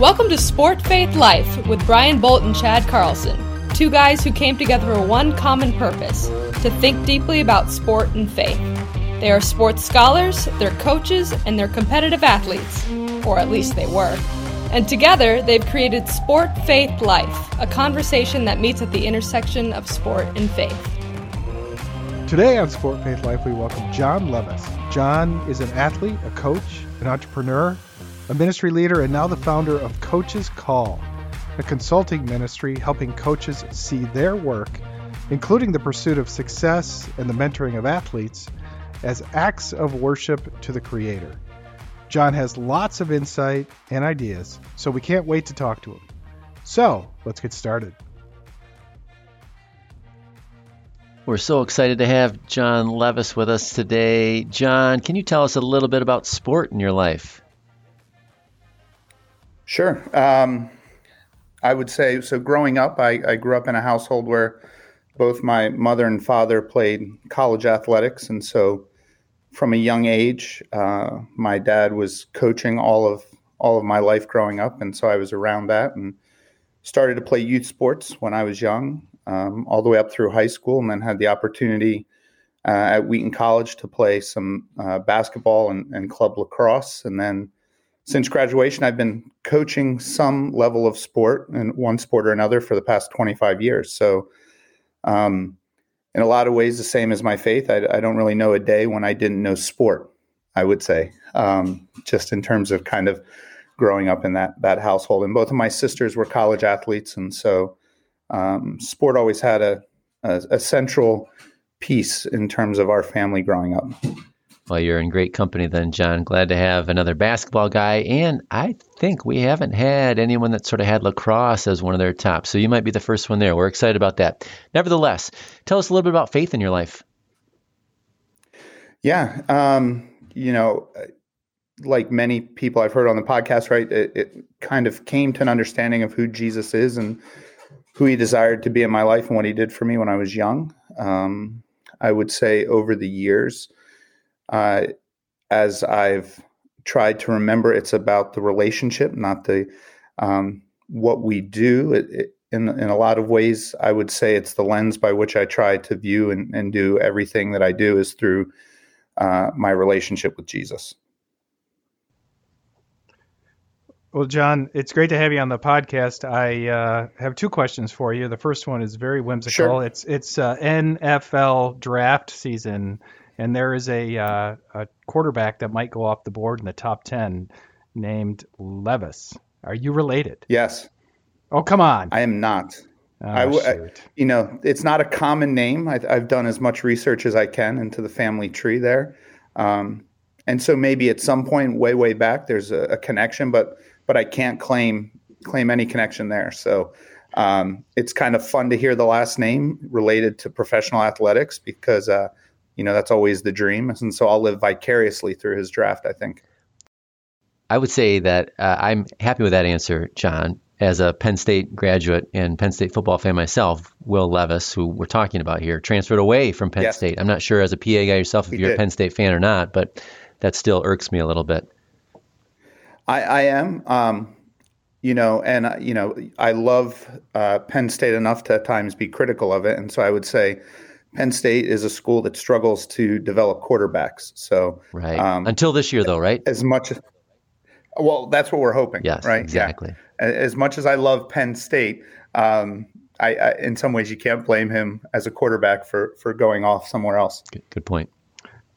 Welcome to Sport Faith Life with Brian Bolt and Chad Carlson, two guys who came together for one common purpose to think deeply about sport and faith. They are sports scholars, they're coaches, and they're competitive athletes, or at least they were. And together, they've created Sport Faith Life, a conversation that meets at the intersection of sport and faith. Today on Sport Faith Life, we welcome John Levis. John is an athlete, a coach, an entrepreneur, a ministry leader, and now the founder of Coach's Call, a consulting ministry helping coaches see their work, including the pursuit of success and the mentoring of athletes, as acts of worship to the Creator. John has lots of insight and ideas, so we can't wait to talk to him. So, let's get started. We're so excited to have John Levis with us today. John, can you tell us a little bit about sport in your life? Sure. Um, I would say so. Growing up, I, I, grew up in a household where both my mother and father played college athletics, and so from a young age, uh, my dad was coaching all of all of my life growing up, and so I was around that and started to play youth sports when I was young, um, all the way up through high school, and then had the opportunity uh, at Wheaton College to play some uh, basketball and, and club lacrosse, and then since graduation, I've been coaching some level of sport in one sport or another for the past 25 years. So, um, in a lot of ways, the same as my faith. I, I, don't really know a day when I didn't know sport. I would say, um, just in terms of kind of growing up in that that household. And both of my sisters were college athletes, and so um, sport always had a, a, a central piece in terms of our family growing up. Well, you're in great company then, John. Glad to have another basketball guy. And I think we haven't had anyone that sort of had lacrosse as one of their tops. So you might be the first one there. We're excited about that. Nevertheless, tell us a little bit about faith in your life. Yeah. Um, you know, like many people I've heard on the podcast, right, it, it kind of came to an understanding of who Jesus is and who he desired to be in my life and what he did for me when I was young. Um, I would say over the years, uh, as I've tried to remember, it's about the relationship, not the um, what we do. It, it, in in a lot of ways, I would say it's the lens by which I try to view and, and do everything that I do is through uh, my relationship with Jesus. Well, John, it's great to have you on the podcast. I uh, have two questions for you. The first one is very whimsical. Sure. It's it's uh, NFL draft season and there is a, uh, a quarterback that might go off the board in the top 10 named Levis. Are you related? Yes. Oh, come on. I am not. Oh, I, I, you know, it's not a common name. I, have done as much research as I can into the family tree there, um, and so maybe at some point, way way back, there's a, a connection, but but I can't claim claim any connection there. So um, it's kind of fun to hear the last name related to professional athletics because uh, you know that's always the dream. And so i'll live vicariously through his draft i think. I would say that uh, i'm happy with that answer john. As a penn state graduate and penn state football fan myself will levis who we're talking about here transferred away from penn yes. state. I'm not sure as a pa guy yourself if he you're did. a penn state fan or not but that still irks me a little bit. I, I am um, you know, and you know, I love uh, Penn State enough to at times be critical of it, and so I would say Penn State is a school that struggles to develop quarterbacks. So right um, until this year, though, right? As much as well, that's what we're hoping. Yes, right. Exactly. Yeah. As much as I love Penn State, um, I, I, in some ways you can't blame him as a quarterback for for going off somewhere else. Good, good point.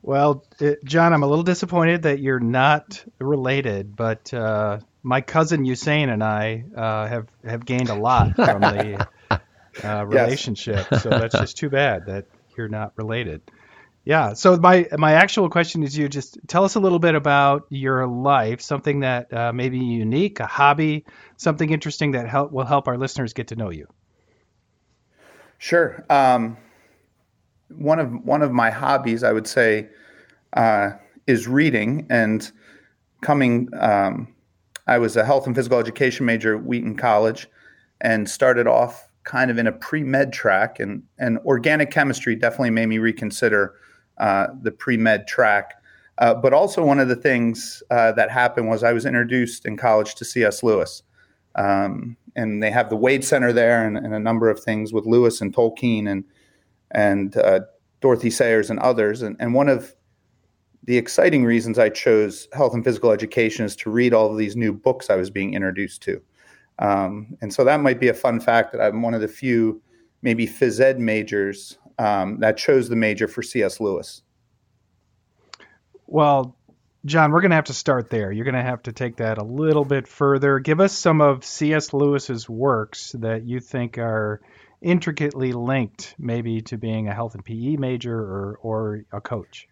Well, it, John, I'm a little disappointed that you're not related, but uh, my cousin Usain and I uh, have have gained a lot from the uh, relationship. Yes. so that's just too bad that you're not related. Yeah. So my my actual question is, you just tell us a little bit about your life, something that uh, may be unique, a hobby, something interesting that help will help our listeners get to know you. Sure. Um, one of one of my hobbies, I would say, uh, is reading and coming. Um, I was a health and physical education major at Wheaton College, and started off kind of in a pre-med track and, and organic chemistry definitely made me reconsider uh, the pre-med track uh, but also one of the things uh, that happened was i was introduced in college to cs lewis Um, and they have the Wade Center there and, and, a number of things with Lewis and Tolkien and and uh, Dorothy Sayers and others. And, and one of the exciting reasons I chose health and physical education is to read all of these new books I was being introduced to. Um, and so that might be a fun fact that I'm one of the few, maybe phys ed majors um, that chose the major for C.S. Lewis. Well, John, we're going to have to start there. You're going to have to take that a little bit further. Give us some of C.S. Lewis's works that you think are intricately linked, maybe to being a health and PE major or or a coach.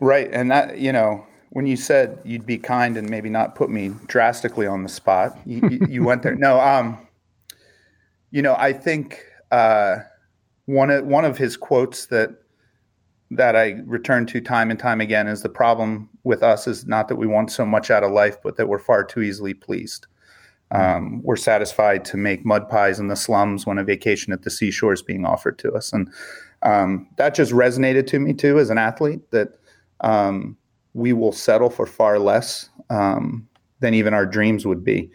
Right, and that you know when you said you'd be kind and maybe not put me drastically on the spot, you, you went there. No, um, you know, I think uh, one of one of his quotes that that I return to time and time again is the problem with us is not that we want so much out of life, but that we're far too easily pleased. Um, we're satisfied to make mud pies in the slums when a vacation at the seashore is being offered to us, and um, that just resonated to me too as an athlete. That um, we will settle for far less um, than even our dreams would be.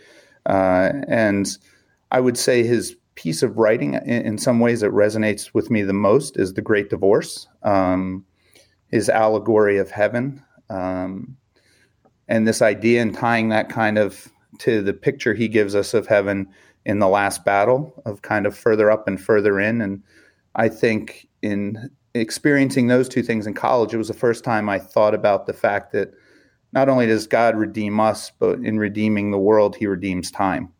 Uh, and I would say his piece of writing, in, in, some ways, that resonates with me the most is The Great Divorce, um, his allegory of heaven. Um, and this idea and tying that kind of to the picture he gives us of heaven in the last battle of kind of further up and further in. And I think in experiencing those two things in college, it was the first time I thought about the fact that not only does God redeem us, but in redeeming the world, He redeems time.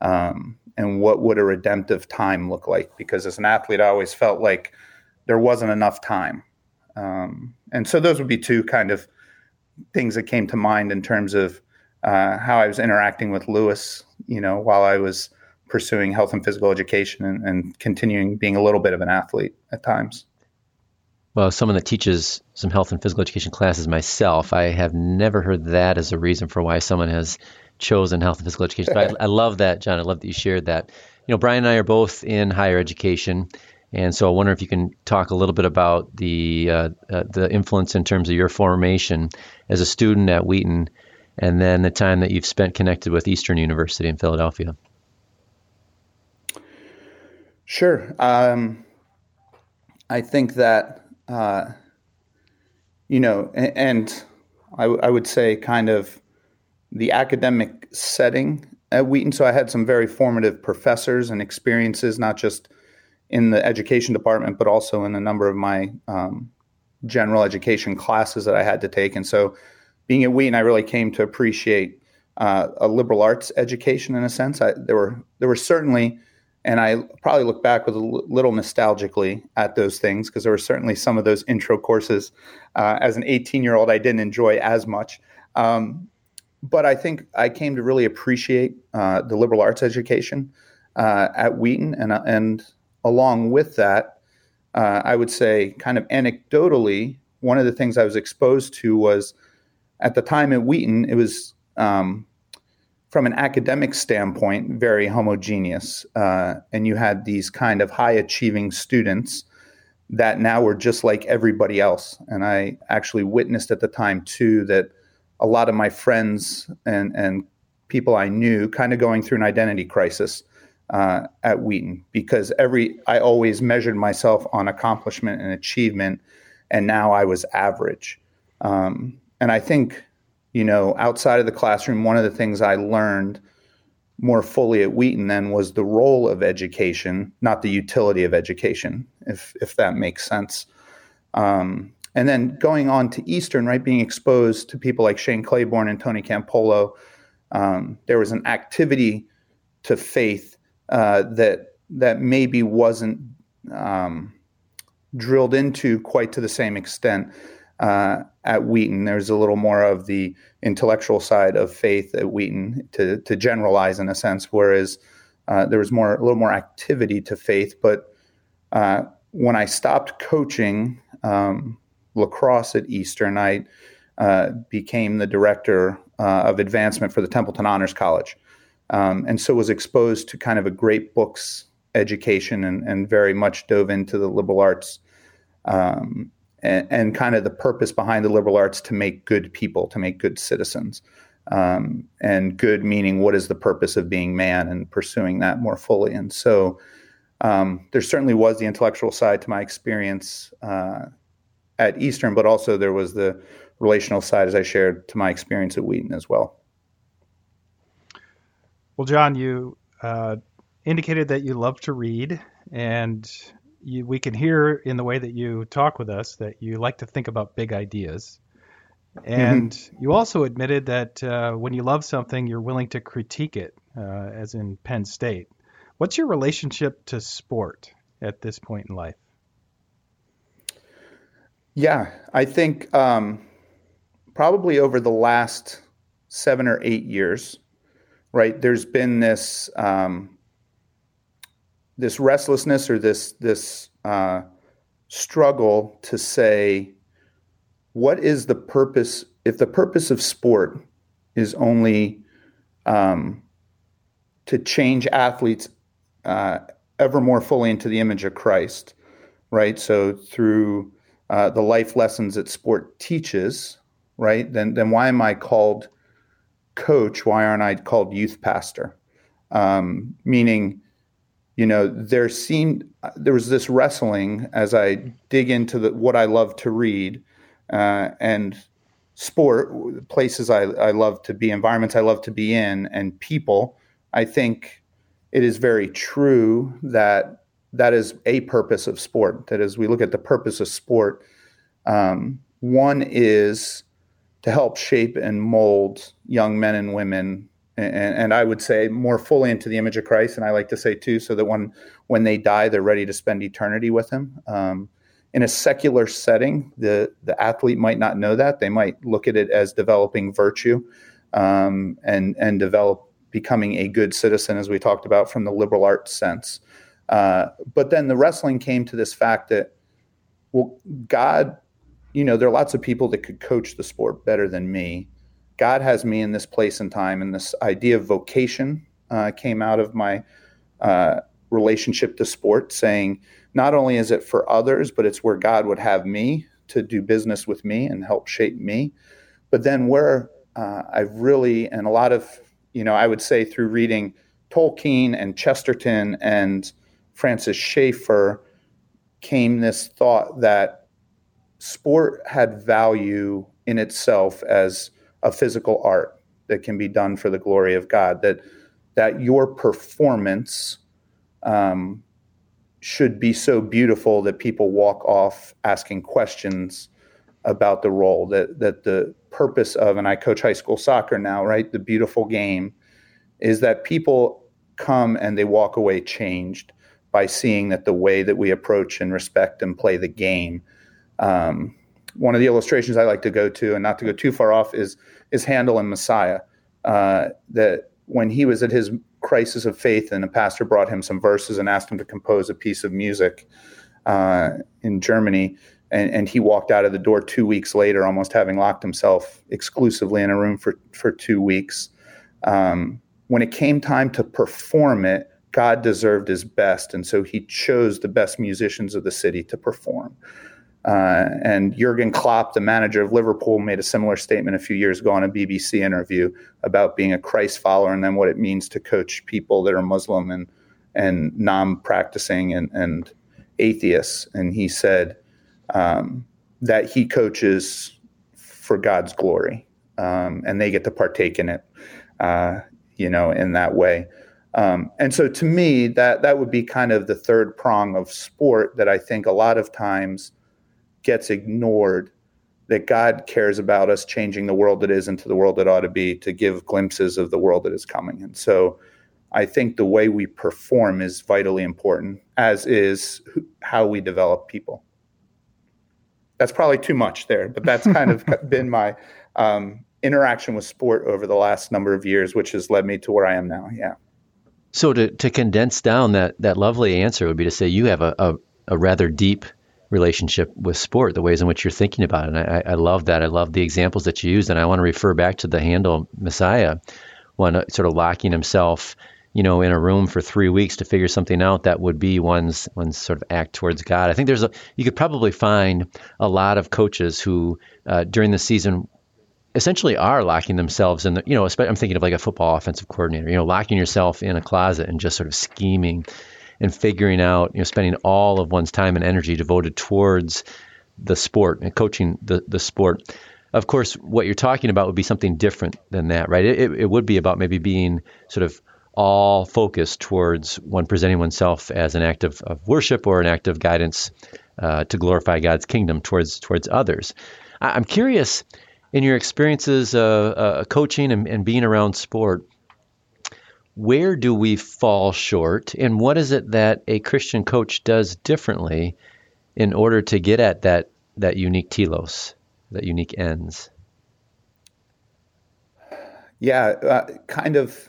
Um, and what would a redemptive time look like? Because as an athlete, I always felt like there wasn't enough time. Um, and so those would be two kind of things that came to mind in terms of uh, how I was interacting with Lewis, you know, while I was pursuing health and physical education and, and continuing being a little bit of an athlete at times. Well, someone that teaches some health and physical education classes myself, I have never heard that as a reason for why someone has chosen health and physical education. But I, I, love that, John. I love that you shared that. You know, Brian and I are both in higher education, and so I wonder if you can talk a little bit about the uh, uh, the influence in terms of your formation as a student at Wheaton, and then the time that you've spent connected with Eastern University in Philadelphia. Sure. Um, I think that uh, you know, and, and I, w- I would say kind of the academic setting at Wheaton. So I had some very formative professors and experiences, not just in the education department, but also in a number of my um, general education classes that I had to take. And so being at Wheaton, I really came to appreciate uh, a liberal arts education in a sense. I, there were there were certainly and I probably look back with a little nostalgically at those things because there were certainly some of those intro courses uh, as an 18 year old I didn't enjoy as much. Um, but I think I came to really appreciate uh, the liberal arts education uh, at Wheaton. And, uh, and along with that, uh, I would say, kind of anecdotally, one of the things I was exposed to was at the time at Wheaton, it was um, from an academic standpoint, very homogeneous. Uh, and you had these kind of high achieving students that now were just like everybody else. And I actually witnessed at the time, too, that a lot of my friends and, and people I knew kind of going through an identity crisis uh, at Wheaton because every I always measured myself on accomplishment and achievement, and now I was average. Um, and I think you know, outside of the classroom, one of the things I learned more fully at Wheaton then was the role of education, not the utility of education, if if that makes sense. Um, and then going on to Eastern, right, being exposed to people like Shane Claiborne and Tony Campolo, um, there was an activity to faith uh, that that maybe wasn't um, drilled into quite to the same extent uh, at Wheaton. There's a little more of the intellectual side of faith at Wheaton to, to generalize in a sense, whereas uh, there was more a little more activity to faith. But uh, when I stopped coaching um, lacrosse at Eastern, I uh, became the director uh, of advancement for the Templeton Honors College, um, and so was exposed to kind of a great books education and, and very much dove into the liberal arts. Um, and, and, kind of the purpose behind the liberal arts to make good people, to make good citizens. Um, and good meaning what is the purpose of being man and pursuing that more fully. And so um, there certainly was the intellectual side to my experience uh, at Eastern, but also there was the relational side, as I shared, to my experience at Wheaton as well. Well, John, you uh, indicated that you love to read, and you, we can hear in the way that you talk with us that you like to think about big ideas. And mm-hmm. you also admitted that uh, when you love something, you're willing to critique it, uh, as in Penn State. What's your relationship to sport at this point in life? Yeah, I think um, probably over the last seven or eight years, right? There's been this um, this restlessness or this this uh, struggle to say what is the purpose if the purpose of sport is only um, to change athletes uh, ever more fully into the image of Christ, right? So through uh, the life lessons that sport teaches, right? Then then why am I called coach? Why aren't I called youth pastor? Um, meaning you know there seemed there was this wrestling as i dig into the, what i love to read uh, and sport places I, I love to be environments i love to be in and people i think it is very true that that is a purpose of sport. That as we look at the purpose of sport um, one is to help shape and mold young men and women and, and, I would say more fully into the image of Christ. And I like to say too, so that when when they die, they're ready to spend eternity with Him. Um, in a secular setting, the the athlete might not know that. They might look at it as developing virtue um, and and develop becoming a good citizen, as we talked about from the liberal arts sense. Uh, but then the wrestling came to this fact that, well, God, you know, there are lots of people that could coach the sport better than me. God has me in this place and time, and this idea of vocation uh, came out of my uh, relationship to sport, saying not only is it for others, but it's where God would have me to do business with me and help shape me. But then where uh, I've really, and a lot of, you know, I would say through reading Tolkien and Chesterton and Francis Schaeffer came this thought that sport had value in itself as a physical art that can be done for the glory of God. That that your performance um, should be so beautiful that people walk off asking questions about the role. That that the purpose of and I coach high school soccer now, right? The beautiful game is that people come and they walk away changed by seeing that the way that we approach and respect and play the game um, one of the illustrations I like to go to, and not to go too far off, is is Handel and Messiah. Uh, that when he was at his crisis of faith, and a pastor brought him some verses and asked him to compose a piece of music uh, in Germany, and, and, he walked out of the door two weeks later, almost having locked himself exclusively in a room for for two weeks. Um, when it came time to perform it, God deserved his best, and so he chose the best musicians of the city to perform. Uh, and Jurgen Klopp, the manager of Liverpool, made a similar statement a few years ago on a BBC interview about being a Christ follower and then what it means to coach people that are Muslim and and non-practicing and, and atheists. And he said um, that he coaches for God's glory, um, and they get to partake in it, uh, you know, in that way. Um, and so, to me, that that would be kind of the third prong of sport that I think a lot of times gets ignored that God cares about us changing the world that is into the world that ought to be to give glimpses of the world that is coming. And so I think the way we perform is vitally important, as is how we develop people. That's probably too much there, but that's kind of been my um, interaction with sport over the last number of years, which has led me to where I am now. Yeah. So to, to condense down that, that lovely answer would be to say you have a, a, a rather deep relationship with sport, the ways in which you're thinking about it. And I, I love that. I love the examples that you used. And I want to refer back to the Handel Messiah, one uh, sort of locking himself, you know, in a room for three weeks to figure something out that would be one's one's sort of act towards God. I think there's a you could probably find a lot of coaches who uh, during the season essentially are locking themselves in the, you know, I'm thinking of like a football offensive coordinator, you know, locking yourself in a closet and just sort of scheming and figuring out, you know, spending all of one's time and energy devoted towards the sport and coaching the, the sport. Of course, what you're talking about would be something different than that, right? It, it would be about maybe being sort of all focused towards one presenting oneself as an act of, of worship or an act of guidance uh, to glorify God's kingdom towards towards others. I, am curious in your experiences uh, uh, coaching and, and being around sport, where do we fall short, and what is it that a Christian coach does differently in order to get at that that unique telos, that unique ends? Yeah, uh, kind of.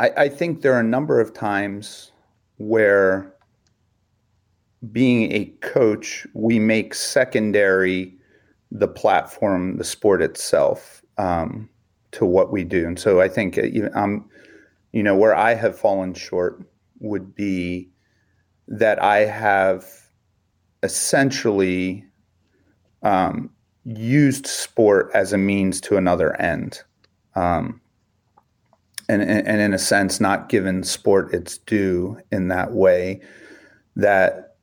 I, I think there are a number of times where being a coach, we make secondary the platform, the sport itself, um, to what we do. And so I think um, you know, where I have fallen short would be that I have essentially um, used sport as a means to another end. Um, and, and in a sense, not given sport its due in that way, that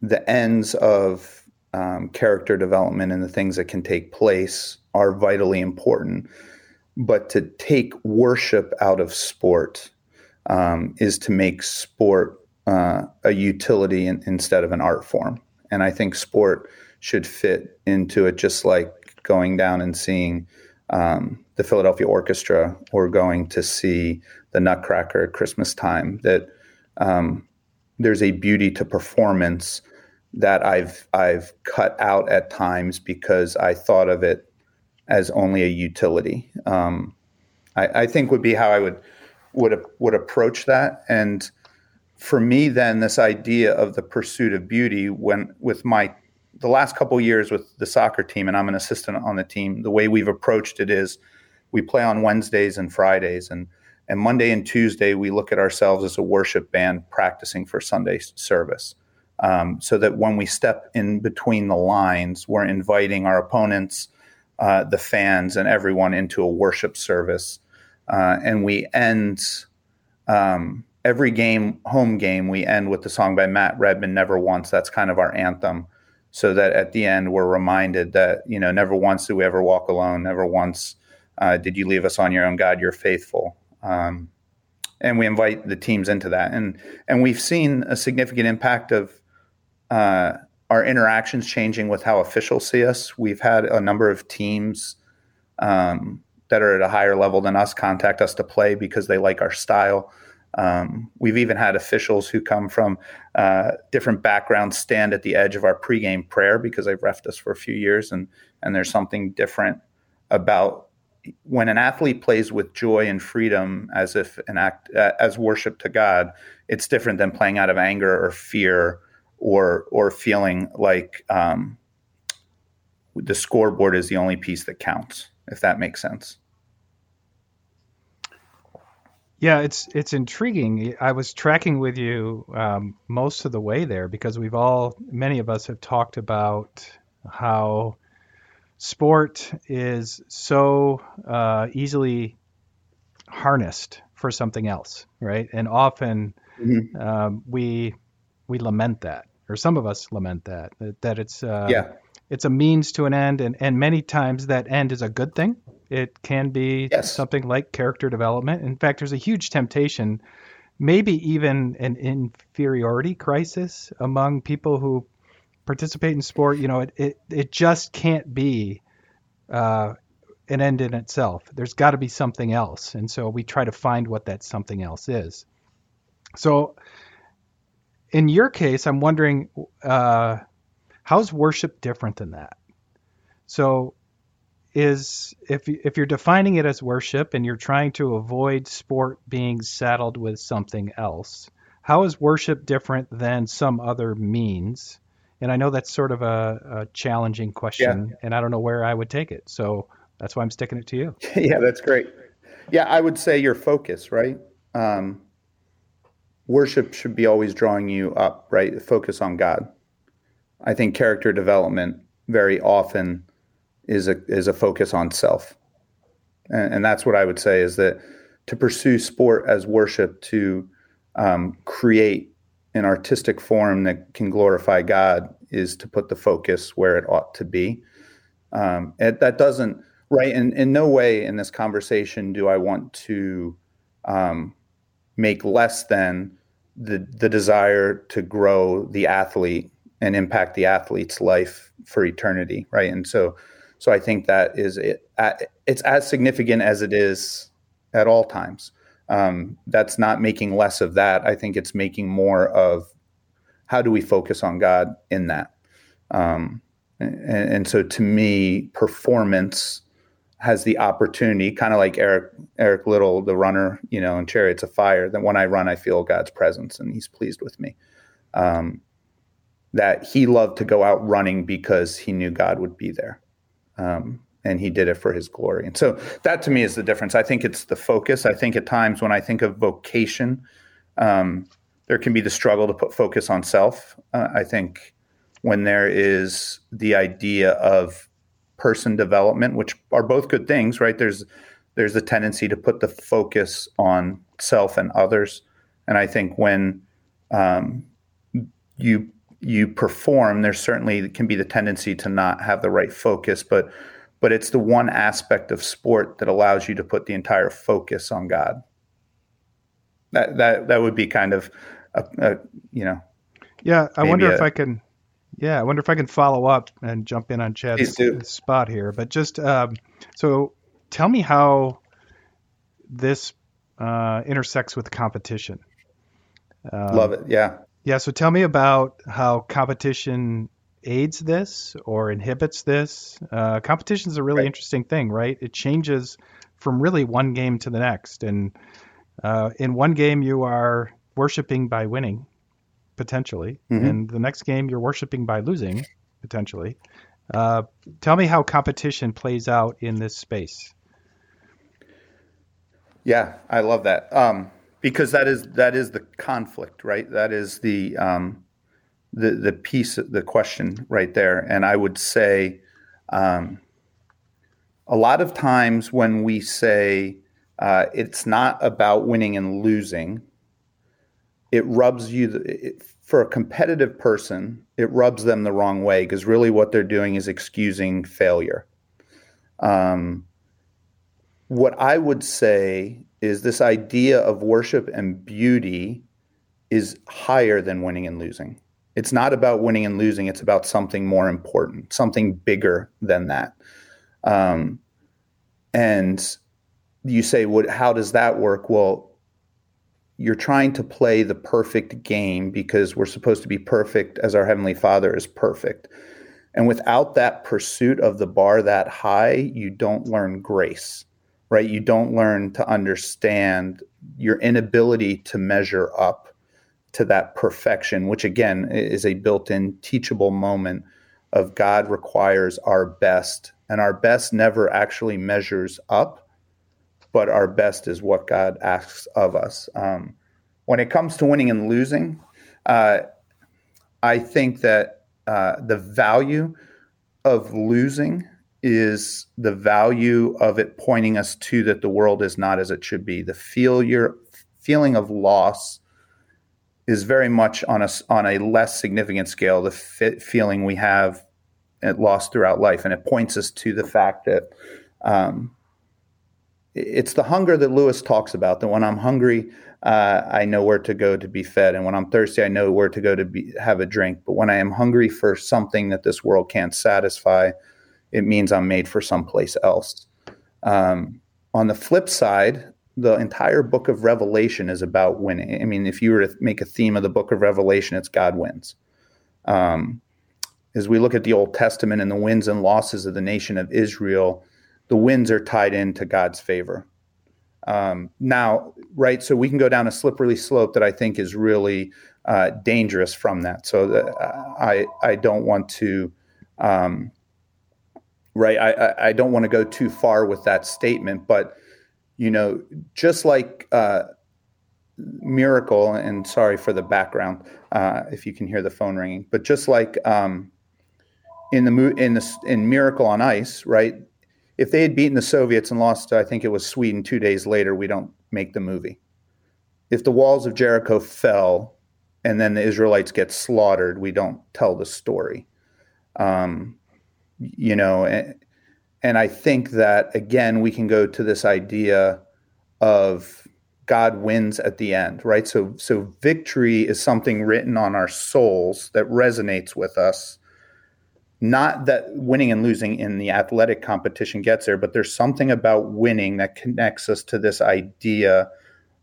the ends of um, character development and the things that can take place are vitally important. But to take worship out of sport um, is to make sport uh, a utility in, instead of an art form. And I think sport should fit into it just like going down and seeing um, the Philadelphia Orchestra or going to see the Nutcracker at Christmas time. That um, there's a beauty to performance that I've I've cut out at times because I thought of it as only a utility. Um, I, I, think would be how I would would would approach that. And for me, then this idea of the pursuit of beauty, when with my the last couple years with the soccer team, and I'm an assistant on the team, the way we've approached it is we play on Wednesdays and Fridays, and and Monday and Tuesday we look at ourselves as a worship band practicing for Sunday service. Um, so that when we step in between the lines, we're inviting our opponents, uh, the fans, and everyone into a worship service. Uh, and we end um, every game, home game, we end with the song by Matt Redman, Never Once. That's kind of our anthem. So that at the end, we're reminded that, you know, never once did we ever walk alone. Never once uh, did you leave us on your own. God, you're faithful. Um, and we invite the teams into that. And, and we've seen a significant impact of uh, our interactions changing with how officials see us. We've had a number of teams um, that are at a higher level than us contact us to play because they like our style. Um, we've even had officials who come from uh, different backgrounds stand at the edge of our pregame prayer because they've refed us for a few years, and and there's something different about when an athlete plays with joy and freedom as if an act uh, as worship to God. It's different than playing out of anger or fear or or feeling like um, the scoreboard is the only piece that counts, if that makes sense. Yeah, it's it's intriguing. I was tracking with you um, most of the way there because we've all, many of us, have talked about how sport is so uh, easily harnessed for something else, right? And often mm-hmm. um, we we lament that or some of us lament that that, that it's uh, yeah. it's a means to an end, and and many times that end is a good thing. It can be yes. something like character development. In fact, there's a huge temptation, maybe even an inferiority crisis among people who participate in sport. You know, it it, it just can't be. Uh, an end in itself. There's got to be something else. And so we try to find what that something else is. So in your case, I'm wondering uh, how's worship different than that? So, is if if you're defining it as worship and you're trying to avoid sport being saddled with something else, how is worship different than some other means? And I know that's sort of a, a challenging question, yeah. and I don't know where I would take it. So that's why I'm sticking it to you. yeah, that's great. Yeah, I would say your focus, right? Um, worship should be always drawing you up, right? Focus on God. I think character development very often is a is a focus on self, and, and that's what I would say is that to pursue sport as worship to um, create an artistic form that can glorify God is to put the focus where it ought to be. Um, that doesn't right in, in no way in this conversation do I want to um, make less than the the desire to grow the athlete and impact the athlete's life for eternity, right? And so, so I think that is it. It's as significant as it is at all times. Um, that's not making less of that. I think it's making more of how do we focus on God in that. Um, and, and, so, to me, performance has the opportunity, kind of like Eric Eric Liddell, the runner, you know, in Chariots of Fire. That when I run, I feel God's presence, and He's pleased with me. Um, that he loved to go out running because he knew God would be there, um, and he did it for His glory. And so that to me is the difference. I think it's the focus. I think at times when I think of vocation, um, there can be the struggle to put focus on self. Uh, I think when there is the idea of person development, which are both good things, right? There's there's a tendency to put the focus on self and others, and I think when um, you you perform, there certainly can be the tendency to not have the right focus, but but it's the one aspect of sport that allows you to put the entire focus on God. That that that would be kind of a, a you know. Yeah, I wonder if I can yeah, I wonder if I can follow up and jump in on Chad's spot here. But just um, so, tell me how this uh, intersects with competition. Um, Love it. Yeah. Yeah. So tell me about how competition aids this or inhibits this. Uh, competition is a really right. interesting thing, right? It changes from really one game to the next, and uh, in one game you are worshiping by winning, potentially, mm-hmm. and the next game you're worshiping by losing potentially. Uh, tell me how competition plays out in this space. Yeah, I love that um, because that is that is the conflict, right? That is the um, the the piece, the question right there. And I would say, um, a lot of times when we say uh, it's not about winning and losing, it rubs you it, for a competitive person it rubs them the wrong way because really what they're doing is excusing failure. Um, what i would say is this idea of worship and beauty is higher than winning and losing. It's not about winning and losing it's about something more important something bigger than that. Um, and you say what how does that work? Well you're trying to play the perfect game because we're supposed to be perfect as our heavenly father is perfect. And without that pursuit of the bar that high you don't learn grace right? You don't learn to understand your inability to measure up to that perfection which again is a built-in teachable moment of god requires our best. And our best never actually measures up but our best is what God asks of us. Um, when it comes to winning and losing, uh, I think that uh, the value of losing is the value of it pointing us to that the world is not as it should be. The failure, feeling of loss is very much on a, on a less significant scale, the feeling we have at loss throughout life. And it points us to the fact that um, it's the hunger that Lewis talks about. That when I'm hungry, uh, I know where to go to be fed, and when I'm thirsty, I know where to go to be, have a drink. But when I am hungry for something that this world can't satisfy, it means I'm made for someplace else. Um, on the flip side, the entire book of Revelation is about winning. I mean, if you were to make a theme of the book of Revelation, it's God wins. Um, as we look at the Old Testament and the wins and losses of the nation of Israel, the winds are tied into God's favor. Um, now, right, so we can go down a slippery slope that I think is really uh, dangerous from that. So that uh, I I don't want to, um, right, I I don't want to go too far with that statement. But you know, just like uh, miracle, and sorry for the background uh, if you can hear the phone ringing, but just like um, in the in the in Miracle on Ice, right? If they had beaten the Soviets and lost, I think it was Sweden two days later, we don't make the movie. If the walls of Jericho fell and then the Israelites get slaughtered, we don't tell the story. Um, you know, and, and I think that again, we can go to this idea of God wins at the end, right? So, so victory is something written on our souls that resonates with us. Not that winning and losing in the athletic competition gets there, but there's something about winning that connects us to this idea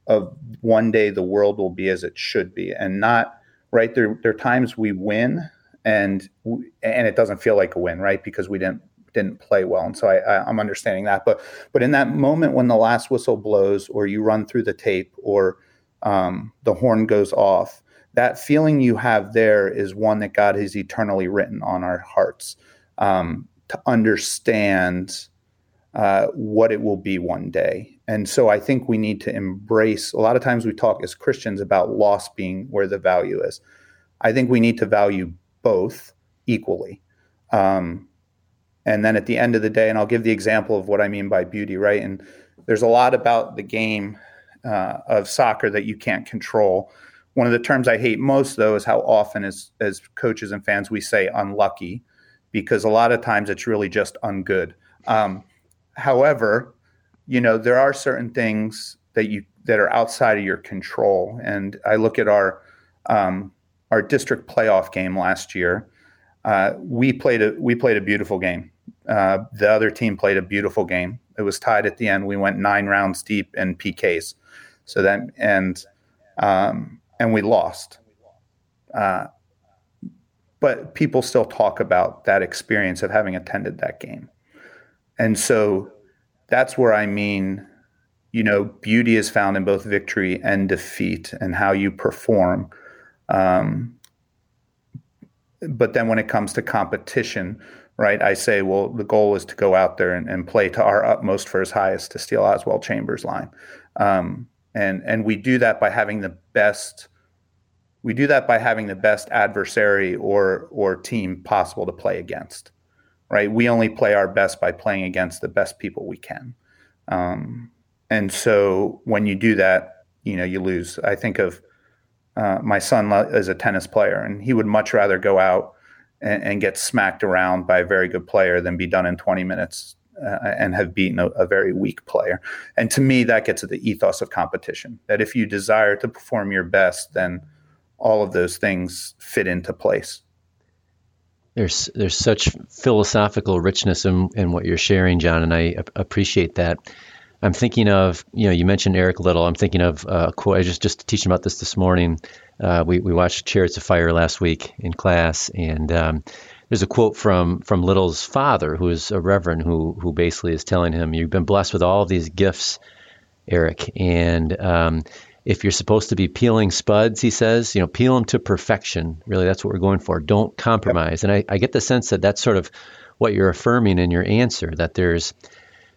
of one day the world will be as it should be, and not right. There, there are times we win, and and it doesn't feel like a win, right? Because we didn't didn't play well, and so I, I, am understanding that. But but in that moment when the last whistle blows, or you run through the tape, or um, the horn goes off, that feeling you have there is one that God has eternally written on our hearts um, to understand uh, what it will be one day. And so I think we need to embrace. A lot of times we talk as Christians about loss being where the value is. I think we need to value both equally. Um, and then at the end of the day, and I'll give the example of what I mean by beauty, right? And there's a lot about the game uh, of soccer that you can't control. One of the terms I hate most, though, is how often, as as coaches and fans, we say unlucky, because a lot of times it's really just ungood. Um, however, you know there are certain things that you that are outside of your control, and I look at our um, our district playoff game last year. Uh, we played a we played a beautiful game. Uh, the other team played a beautiful game. It was tied at the end. We went nine rounds deep in PKs. So then, and um, and we lost. Uh, but people still talk about that experience of having attended that game, and so that's where I mean, you know, beauty is found in both victory and defeat, and how you perform. Um, but then when it comes to competition, right? I say, well, the goal is to go out there and, and play to our utmost for highest to steal Oswald Chambers' line. Um, and, and we do that by having the best we do that by having the best adversary or or team possible to play against right? We only play our best by playing against the best people we can. Um, and so when you do that you know you lose. I think of uh, my son is a tennis player and he would much rather go out and, and, get smacked around by a very good player than be done in 20 minutes uh, and have beaten a, a, very weak player. And to me, that gets at the ethos of competition. That if you desire to perform your best, then all of those things fit into place. There's there's such philosophical richness in, in what you're sharing, John, and I appreciate that. I'm thinking of, you know, you mentioned Eric Liddell. I'm thinking of a quote. I just just teaching about this this morning. Uh, we we watched Chariots of Fire last week in class, and um, there's a quote from from Liddell's father, who is a reverend, who who basically is telling him, "You've been blessed with all of these gifts, Eric, and um, if you're supposed to be peeling spuds, he says, you know, peel them to perfection. Really, that's what we're going for. Don't compromise." And I, I get the sense that that's sort of what you're affirming in your answer. That there's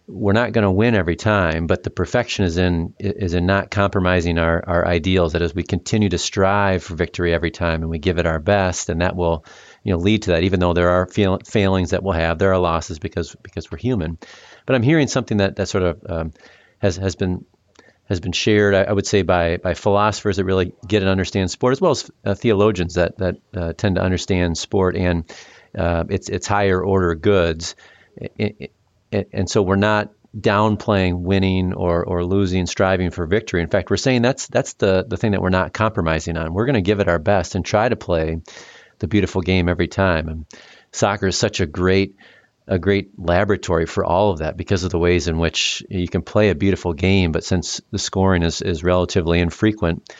we're not going to win every time, but the perfection is in is in not compromising our, our ideals. That as we continue to strive for victory every time and we give it our best, and that will you know lead to that. Even though there are fail, failings that we'll have, there are losses because because we're human. But I'm hearing something that that sort of um, has has been has been shared, I, I, would say, by by philosophers that really get and understand sport, as well as uh, theologians that that uh, tend to understand sport and uh, its its higher order goods. It, it, and so we're not downplaying winning or, or losing, striving for victory. In fact, we're saying that's that's the the thing that we're not compromising on. We're going to give it our best and try to play the beautiful game every time. And soccer is such a great a great laboratory for all of that because of the ways in which you can play a beautiful game, but since the scoring is, is relatively infrequent,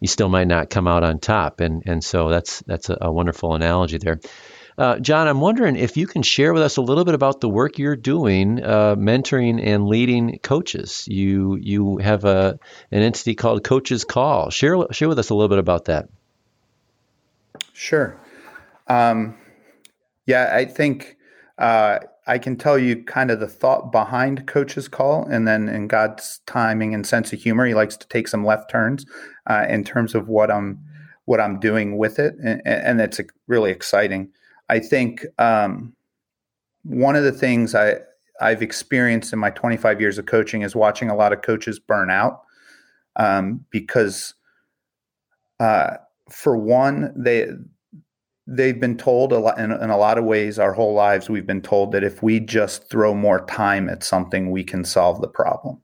you still might not come out on top. And and so that's that's a, a wonderful analogy there. Uh, John, I'm wondering if you can share with us a little bit about the work you're doing, uh, mentoring and leading coaches. You you have a an entity called Coach's Call. Share share with us a little bit about that. Sure. Um, yeah, I think uh, I can tell you kind of the thought behind Coach's Call, and then in God's timing and sense of humor, He likes to take some left turns uh, in terms of what I'm what I'm doing with it, and, and it's really exciting. I think um, one of the things I I've experienced in my 25 years of coaching is watching a lot of coaches burn out um, because, uh, for one, they they've been told a lot in, in, a lot of ways our whole lives we've been told that if we just throw more time at something we can solve the problem.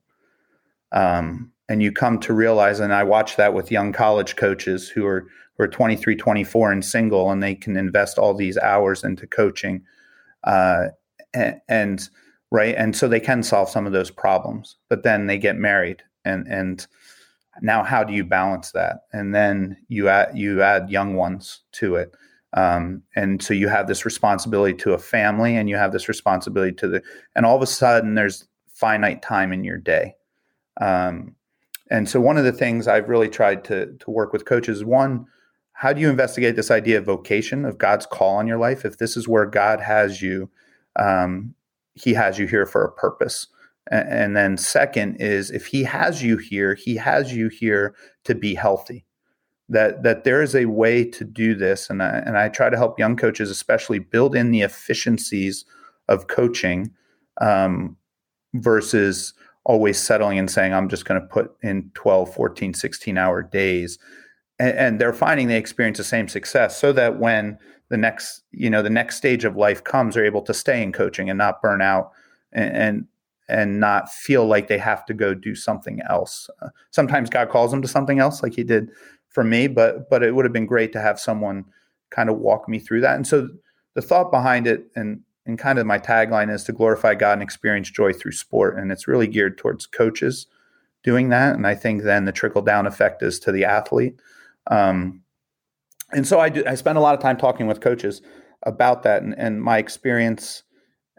Um, and you come to realize and i watch that with young college coaches who are who are 23 24 and single and they can invest all these hours into coaching uh, and, and right? And so they can solve some of those problems but then they get married and and now how do you balance that? And then you add you add young ones to it. Um, and so you have this responsibility to a family and you have this responsibility to the and all of a sudden there's finite time in your day. Um, and so one of the things i've really tried to to work with coaches one how do you investigate this idea of vocation of god's call on your life? If this is where god has you um, he has you here for a purpose. And then, second, is if he has you here, he has you here to be healthy. That that there is a way to do this, and I, and I try to help young coaches, especially, build in the efficiencies of coaching um, versus always settling and saying, I'm just going to put in 12, 14, 16 hour days. And, and they're finding they experience the same success so that when the next you know the next stage of life comes they're able to stay in coaching and not burn out and and, not feel like they have to go do something else. Uh, sometimes god calls them to something else like he did for me but but it would have been great to have someone kind of walk me through that. And so the thought behind it and and kind of my tagline is to glorify god and experience joy through sport. And it's really geared towards coaches doing that. And i think then the trickle down effect is to the athlete. Um, and so I, do, I spend a lot of time talking with coaches about that. And, and my experience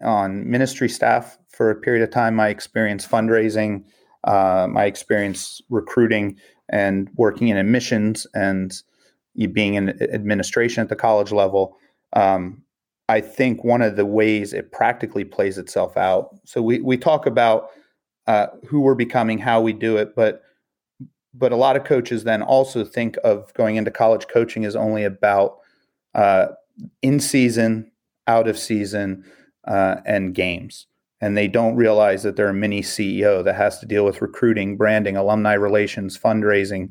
on ministry staff for a period of time, my experience fundraising, uh, my experience recruiting and working in admissions and being in administration at the college level. Um, I think one of the ways it practically plays itself out. So we we talk about uh, who we're becoming, how we do it, but but a lot of coaches then also think of going into college coaching is only about uh, in season, out of season, uh, and games. And they don't realize that they're a mini CEO that has to deal with recruiting, branding, alumni relations, fundraising.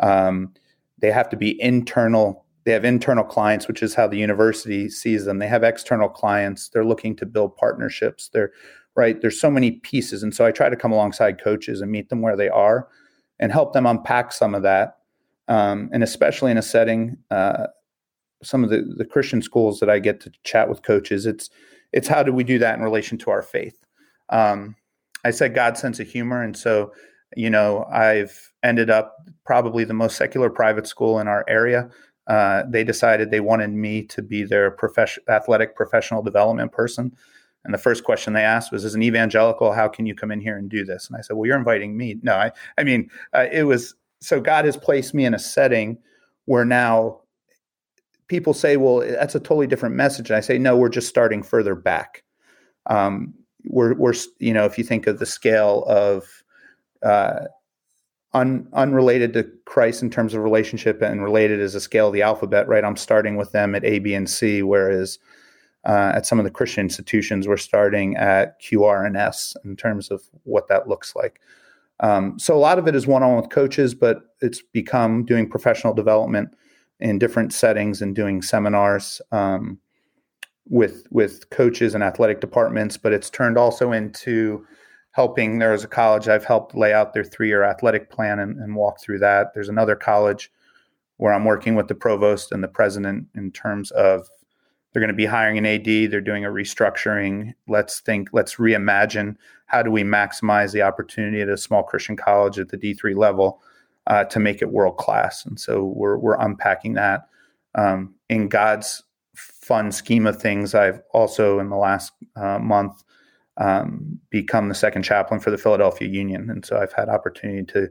Um, they have to be internal. They have internal clients, which is how the university sees them. They have external clients. They're looking to build partnerships. They're right. There's so many pieces, and so I try to come alongside coaches and meet them where they are and help them unpack some of that. Um, and especially in a setting, uh, some of the, the Christian schools that I get to chat with coaches, it's it's how do we do that in relation to our faith? Um, I said God's sense of humor, and so you know I've ended up probably the most secular private school in our area. Uh, they decided they wanted me to be their profession, athletic professional development person. And the first question they asked was, "As an evangelical, how can you come in here and do this?" And I said, "Well, you're inviting me." No, I, I mean, uh, it was so God has placed me in a setting where now people say, "Well, that's a totally different message." And I say, "No, we're just starting further back. Um, we're, we're, you know, if you think of the scale of uh, un, unrelated to Christ in terms of relationship and related as a scale of the alphabet, right? I'm starting with them at A, B, and C, whereas uh, at some of the Christian institutions, we're starting at Q, R, and S in terms of what that looks like. Um, so a lot of it is one-on-one with coaches, but it's become doing professional development in different settings and doing seminars um, with with coaches and athletic departments. But it's turned also into helping. There's a college I've helped lay out their three-year athletic plan and, and walk through that. There's another college where I'm working with the provost and the president in terms of they're going to be hiring an AD. They're doing a restructuring. Let's think, let's reimagine how do we maximize the opportunity at a small Christian college at the D3 level uh, to make it world class. And so we're, we're unpacking that. Um, in God's fun scheme of things, I've also, in the last uh, month, um, become the second chaplain for the Philadelphia Union. And so I've had opportunity to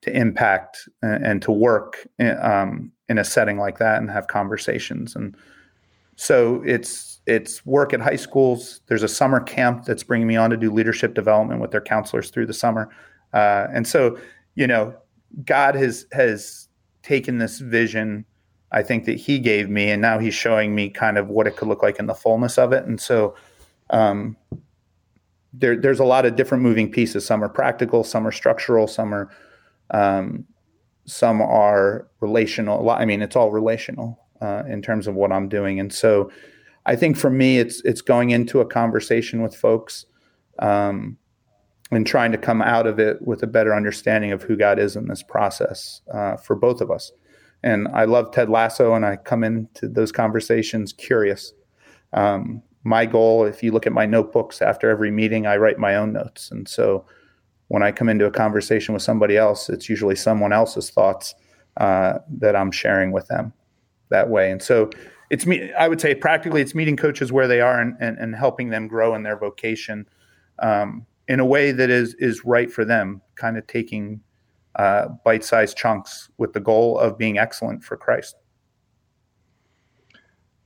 to impact and, and to work in, um, in a setting like that and have conversations. And so it's it's work at high schools. There's a summer camp that's bringing me on to do leadership development with their counselors through the summer, uh, and so you know, God has has taken this vision I think that he gave me, and now he's showing me kind of what it could look like in the fullness of it. And so, um, there, there's a lot of different moving pieces. Some are practical, some are structural, some are, um, some are relational. I mean, it's all relational uh, in terms of what I'm doing. And so, I think for me, it's it's going into a conversation with folks. Um, and trying to come out of it with a better understanding of who God is in this process uh, for both of us. And I love Ted Lasso, and I come into those conversations curious. Um, my goal, if you look at my notebooks after every meeting, I write my own notes. And so when I come into a conversation with somebody else, it's usually someone else's thoughts uh, that I'm sharing with them that way. And so it's me, I would say practically it's meeting coaches where they are and, and, and helping them grow in their vocation um, in a way that is, is right for them, kind of taking uh, bite sized chunks with the goal of being excellent for Christ.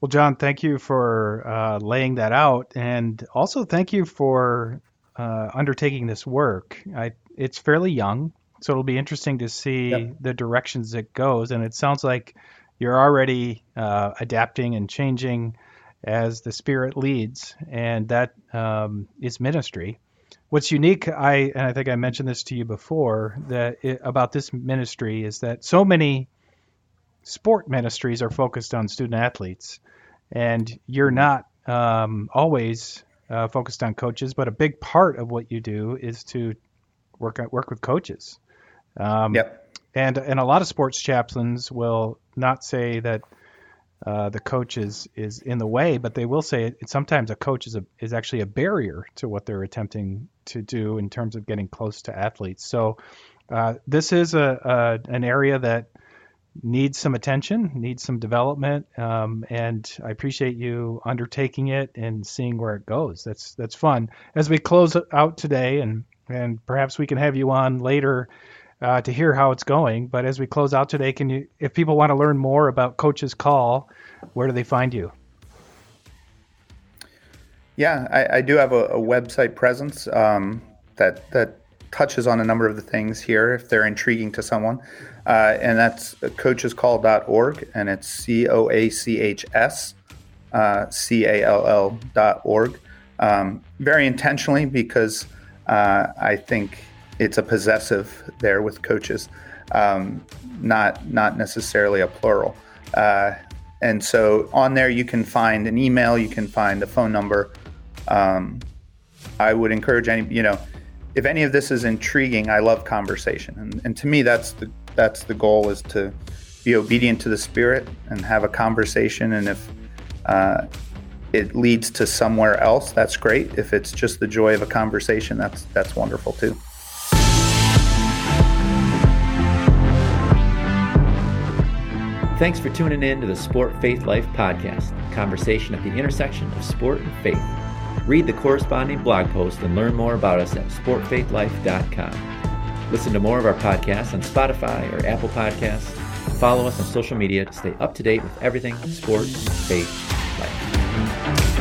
Well, John, thank you for uh, laying that out. And also thank you for uh, undertaking this work. I, it's fairly young, so it'll be interesting to see yep. the directions it goes. And it sounds like you're already uh, adapting and changing as the Spirit leads, and that um, is ministry what's unique i and i think i mentioned this to you before that it, about this ministry is that so many sport ministries are focused on student athletes and you're mm-hmm. not um, always uh, focused on coaches but a big part of what you do is to work work with coaches um, yep. and and a lot of sports chaplains will not say that uh, the coach is is in the way, but they will say it, sometimes a coach is a is actually a barrier to what they're attempting to do in terms of getting close to athletes. So uh, this is a, a, an area that needs some attention, needs some development, um, and I appreciate you undertaking it and seeing where it goes. That's that's fun. As we close out today, and and perhaps we can have you on later uh, to hear how it's going. But as we close out today, can you, if people want to learn more about Coach's Call, where do they find you? Yeah, I, I do have a, a website presence um, that that touches on a number of the things here if they're intriguing to someone, uh, and that's coachscall.org, and it's C O A C H S uh, C A L L dot org. Um, very intentionally because uh, I think it's a possessive there with coaches, um, not not necessarily a plural. Uh, and so on there you can find an email, you can find a phone number. Um, I would encourage any you know if any of this is intriguing, I love conversation, and, and to me that's the that's the goal is to be obedient to the Spirit and have a conversation. And if uh, it leads to somewhere else, that's great. If it's just the joy of a conversation, that's that's wonderful too. Thanks for tuning in to the Sport Faith Life podcast, conversation at the intersection of sport and faith. Read the corresponding blog post and learn more about us at sportfaithlife.com. Listen to more of our podcasts on Spotify or Apple Podcasts. Follow us on social media to stay up to date with everything sport, faith, life.